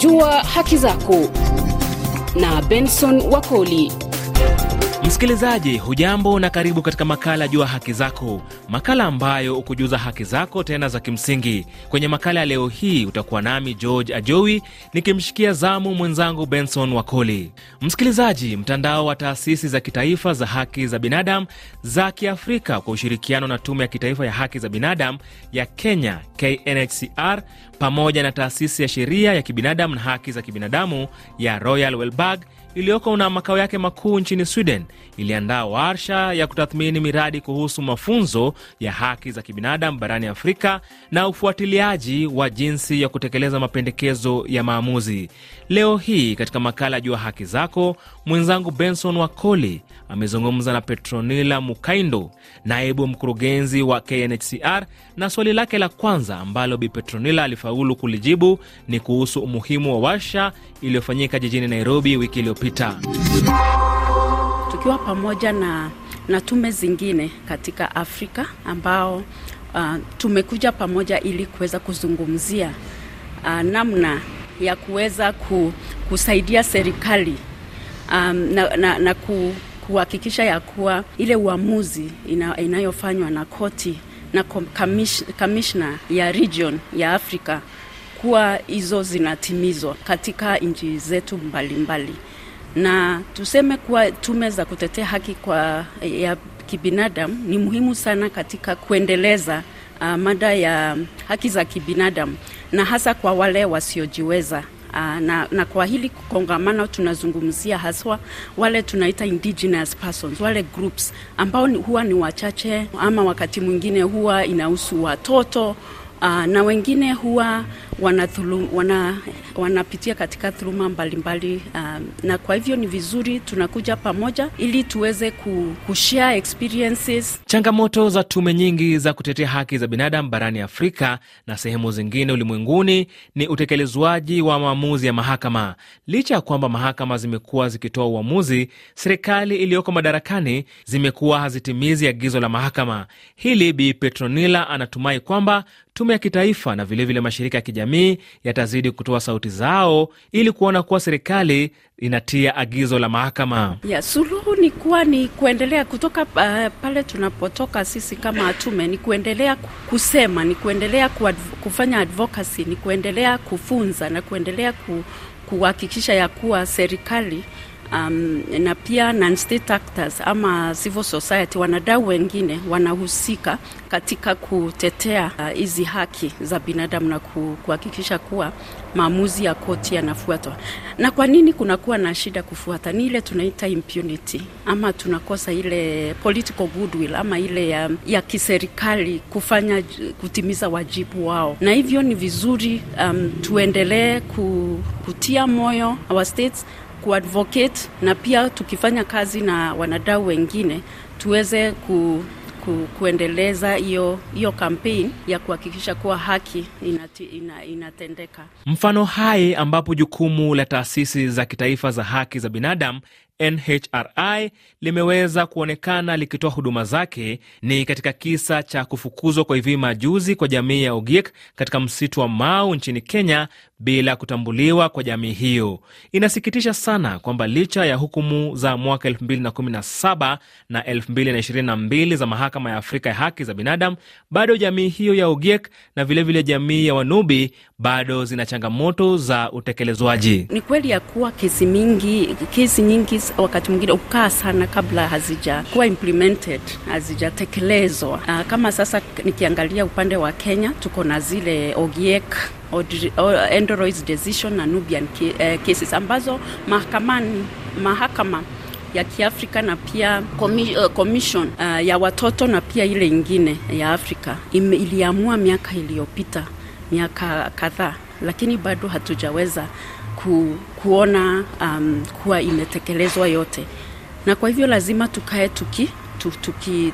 Jua haki zako na Benson Wakoli. Msikilizaji, hujambo na karibu katika makala Jua Haki Zako, makala ambayo ukujuza haki zako tena za kimsingi. Kwenye makala ya leo hii utakuwa nami George Ajowi nikimshikia zamu mwenzangu Benson Wakoli. Msikilizaji, mtandao wa taasisi za kitaifa za haki za binadamu za Kiafrika kwa ushirikiano na Tume ya Kitaifa ya Haki za Binadamu ya Kenya KNHCR pamoja na taasisi ya sheria ya kibinadamu na haki za kibinadamu ya Royal Wellberg iliyoko na makao yake makuu nchini Sweden iliandaa warsha ya kutathmini miradi kuhusu mafunzo ya haki za kibinadamu barani Afrika na ufuatiliaji wa jinsi ya kutekeleza mapendekezo ya maamuzi. Leo hii katika makala Jua Haki Zako, mwenzangu Benson Wakoli amezungumza na Petronila Mukaindo, naibu mkurugenzi wa KNHCR, na swali lake la kwanza ambalo Bi Petronila alifaulu kulijibu ni kuhusu umuhimu wa warsha iliyofanyika jijini Nairobi wiki iliyopita. Tukiwa pamoja na, na tume zingine katika Afrika ambao uh, tumekuja pamoja ili kuweza kuzungumzia uh, namna ya kuweza ku, kusaidia serikali um, na, na, na ku, kuhakikisha ya kuwa ile uamuzi ina, inayofanywa na koti na kamishna ya region ya Afrika kuwa hizo zinatimizwa katika nchi zetu mbalimbali mbali. Na tuseme kuwa tume za kutetea haki kwa ya kibinadamu ni muhimu sana katika kuendeleza uh, mada ya haki za kibinadamu na hasa kwa wale wasiojiweza. Uh, na, na kwa hili kongamano tunazungumzia haswa wale tunaita indigenous persons, wale groups ambao huwa ni wachache ama wakati mwingine huwa inahusu watoto uh, na wengine huwa wanapitia wana, wanapitia katika dhuluma mbalimbali uh, na kwa hivyo ni vizuri tunakuja pamoja ili tuweze kushare experiences. Changamoto za tume nyingi za kutetea haki za binadamu barani Afrika na sehemu zingine ulimwenguni ni utekelezwaji wa maamuzi ya mahakama. Licha ya kwamba mahakama zimekuwa zikitoa uamuzi, serikali iliyoko madarakani zimekuwa hazitimizi agizo la mahakama. Hili Bi Petronila anatumai kwamba tume ya kitaifa na vilevile vile mashirika ya kijamii yatazidi kutoa sauti zao ili kuona kuwa serikali inatia agizo la mahakama. Ya, suluhu ni kuwa ni kuendelea kutoka uh, pale tunapotoka sisi kama tume, ni kuendelea kusema, ni kuendelea kufanya advocacy, ni kuendelea kufunza na kuendelea ku, kuhakikisha ya kuwa serikali um, na pia non-state actors ama civil society, wanadau wengine wanahusika katika kutetea hizi uh, haki za binadamu na kuhakikisha kuwa maamuzi ya koti yanafuatwa. Na kwa nini kunakuwa na shida kufuata? Ni ile tunaita impunity, ama tunakosa ile political goodwill ama ile ya, ya kiserikali kufanya kutimiza wajibu wao, na hivyo ni vizuri um, tuendelee kutia moyo our states kuadvocate na pia tukifanya kazi na wanadau wengine tuweze ku, ku, kuendeleza hiyo hiyo kampeni ya kuhakikisha kuwa haki inati, ina, inatendeka. Mfano hai ambapo jukumu la taasisi za kitaifa za haki za binadamu NHRI limeweza kuonekana likitoa huduma zake ni katika kisa cha kufukuzwa kwa hivi majuzi kwa jamii ya Ogiek katika msitu wa Mau nchini Kenya bila kutambuliwa kwa jamii hiyo. Inasikitisha sana kwamba licha ya hukumu za mwaka 2017 na 2022 za mahakama ya Afrika ya haki za binadamu, bado jamii hiyo ya Ogiek na vilevile vile jamii ya Wanubi bado zina changamoto za utekelezwaji. Ni kweli ya kuwa kesi mingi, kesi nyingi wakati mwingine ukaa sana kabla hazijakuwa implemented, hazijatekelezwa. Kama sasa nikiangalia upande wa Kenya tuko na zile Ogiek Endoroids decision na Nubian cases ambazo mahakamani mahakama ya Kiafrika na pia commission uh, ya watoto na pia ile ingine ya Afrika iliamua miaka iliyopita, miaka kadhaa, lakini bado hatujaweza ku, kuona um, kuwa imetekelezwa yote, na kwa hivyo lazima tukae tuki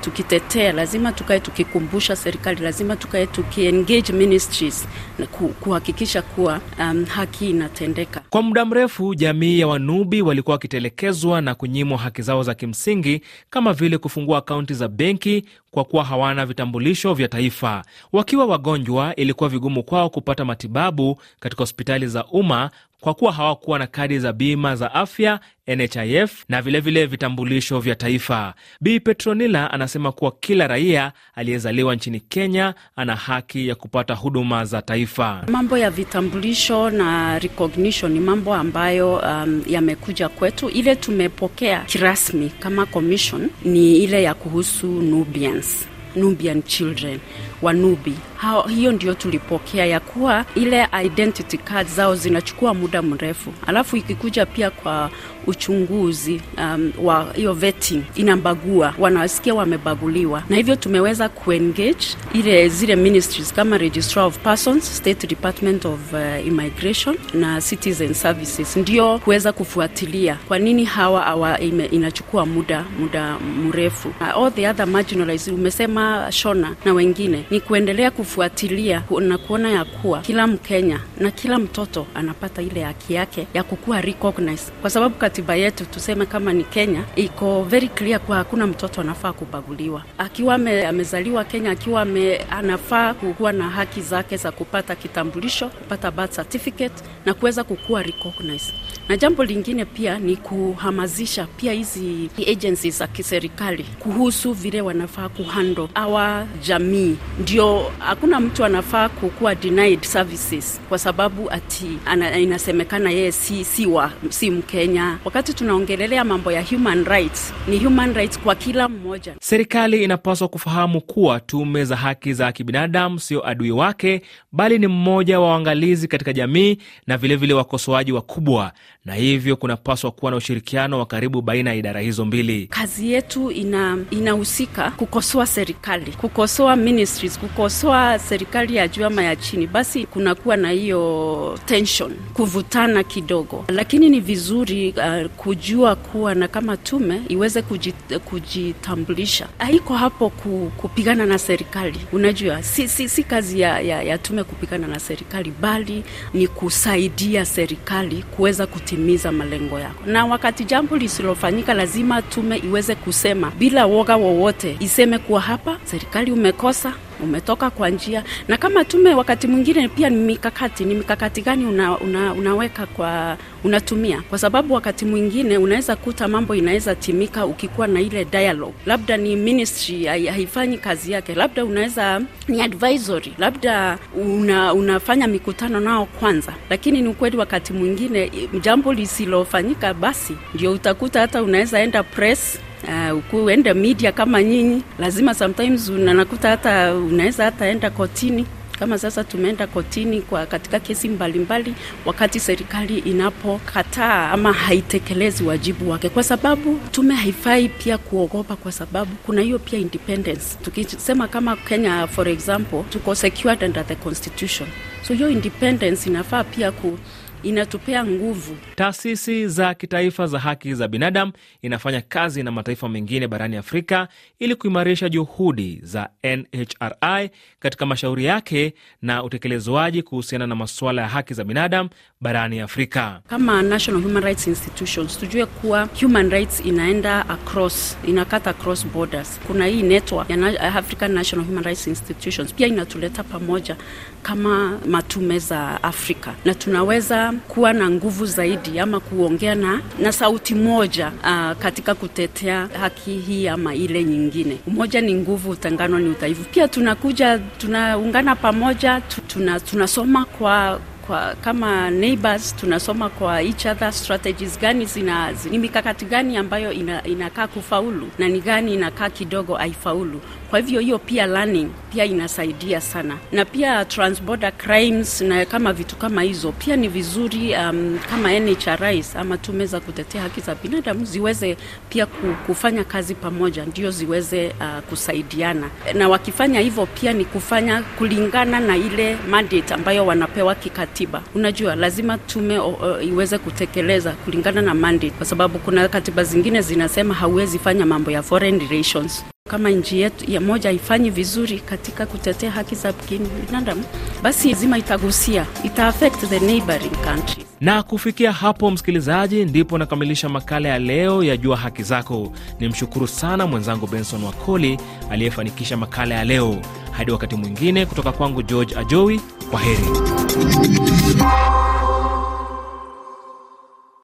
tukitetea tuki, lazima tukae tukikumbusha serikali, lazima tukae tukiengage ministries ku, kuhakikisha kuwa um, haki inatendeka. Kwa muda mrefu jamii ya Wanubi walikuwa wakitelekezwa na kunyimwa haki zao za kimsingi kama vile kufungua akaunti za benki kwa kuwa hawana vitambulisho vya taifa. Wakiwa wagonjwa, ilikuwa vigumu kwao kupata matibabu katika hospitali za umma kwa kuwa hawakuwa na kadi za bima za afya NHIF na vilevile vile vitambulisho vya taifa. Bi Petronila anasema kuwa kila raia aliyezaliwa nchini Kenya ana haki ya kupata huduma za taifa. Mambo ya vitambulisho na recognition ni mambo ambayo um, yamekuja kwetu. Ile tumepokea kirasmi kama commission ni ile ya kuhusu Nubians, Nubian children Wanubi. Hao, hiyo ndio tulipokea ya kuwa ile identity card zao zinachukua muda mrefu, alafu ikikuja pia kwa uchunguzi um, wa hiyo vetting inabagua, wanasikia wamebaguliwa, na hivyo tumeweza kuengage ile zile ministries kama Registrar of Persons, State Department of uh, Immigration na Citizen Services, ndio kuweza kufuatilia kwa nini hawa awa ime, inachukua muda muda mrefu. Uh, all the other marginalized, umesema Shona na wengine ni kuendelea kufuatilia na kuona ya kuwa kila Mkenya na kila mtoto anapata ile haki yake ya kukuwa recognized, kwa sababu katiba yetu tuseme kama ni Kenya iko very clear kwa hakuna mtoto anafaa kubaguliwa. Akiwa me, amezaliwa Kenya, akiwa me, anafaa kukuwa na haki zake za kupata kitambulisho, kupata birth certificate na kuweza kukuwa recognized. Na jambo lingine pia ni kuhamazisha pia hizi agencies za kiserikali kuhusu vile wanafaa kuhandle awa jamii ndio hakuna mtu anafaa kukuwa denied services kwa sababu ati ana, inasemekana yeye si, si, wa, si Mkenya. Wakati tunaongelelea mambo ya human rights, ni human rights kwa kila mmoja. Serikali inapaswa kufahamu kuwa tume za haki za kibinadamu sio adui wake, bali ni mmoja wa waangalizi katika jamii na vilevile wakosoaji wakubwa, na hivyo kunapaswa kuwa na ushirikiano wa karibu baina ya idara hizo mbili. Kazi yetu ina kukosoa serikali, kukosoa ministries, kukosoa serikali ya juu ama ya chini, basi kunakuwa na hiyo tension, kuvutana kidogo, lakini ni vizuri uh, kujua kuwa na kama tume iweze kujit, kujitambulisha. Haiko hapo ku, kupigana na serikali. Unajua, si, si, si kazi ya, ya, ya tume kupigana na serikali, bali ni kusaidia serikali kuweza kutimiza malengo yako, na wakati jambo lisilofanyika, lazima tume iweze kusema bila woga wowote, iseme kuwa hapa serikali umekosa umetoka kwa njia, na kama tume wakati mwingine pia ni mikakati, ni mikakati gani una, una, unaweka kwa unatumia, kwa sababu wakati mwingine unaweza kuta mambo inaweza timika ukikuwa na ile dialogue, labda ni ministry haifanyi kazi yake, labda unaweza ni advisory, labda una, unafanya mikutano nao kwanza, lakini ni ukweli wakati mwingine jambo lisilofanyika, basi ndio utakuta hata unaweza enda press Uh, uende media kama nyinyi, lazima sometimes unanakuta hata unaweza hata enda kotini. Kama sasa tumeenda kotini kwa katika kesi mbalimbali mbali, wakati serikali inapokataa ama haitekelezi wajibu wake, kwa sababu tume haifai pia kuogopa, kwa sababu kuna hiyo pia independence. Tukisema kama Kenya for example, tuko secured under the constitution, so hiyo independence inafaa pia ku inatupea nguvu. Taasisi za kitaifa za haki za binadamu inafanya kazi na mataifa mengine barani Afrika ili kuimarisha juhudi za NHRI katika mashauri yake na utekelezwaji kuhusiana na masuala ya haki za binadamu barani Afrika. Kama National Human Rights Institutions, tujue kuwa human rights inaenda across, inakata across borders. Kuna hii network ya African National Human Rights Institutions pia inatuleta pamoja kama matume za Afrika na tunaweza kuwa na nguvu zaidi ama kuongea na, na sauti moja uh, katika kutetea haki hii ama ile nyingine. Umoja ni nguvu, utengano ni udhaifu. Pia tunakuja tunaungana pamoja, tuna, tunasoma kwa kwa kama neighbors tunasoma kwa each other strategies gani zina, ni mikakati gani ambayo ina, inakaa kufaulu na ni gani inakaa kidogo haifaulu. Kwa hivyo hiyo pia learning pia inasaidia sana, na pia transborder crimes na kama vitu kama hizo pia ni vizuri um, kama NHRIs ama tume za kutetea haki za binadamu ziweze pia kufanya kazi pamoja, ndio ziweze uh, kusaidiana, na wakifanya hivyo pia ni kufanya kulingana na ile mandate ambayo wanapewa kikatiba katiba. Unajua, lazima tume uh, iweze kutekeleza kulingana na mandate, kwa sababu kuna katiba zingine zinasema hauwezi fanya mambo ya foreign relations kama nchi yetu ya moja haifanyi vizuri katika kutetea haki za binadamu, basi lazima itagusia, ita affect the neighboring countries. Na kufikia hapo, msikilizaji, ndipo nakamilisha makala ya leo ya Jua Haki Zako. Ni mshukuru sana mwenzangu Benson Wakoli aliyefanikisha makala ya leo. Hadi wakati mwingine, kutoka kwangu George Ajowi, kwa heri.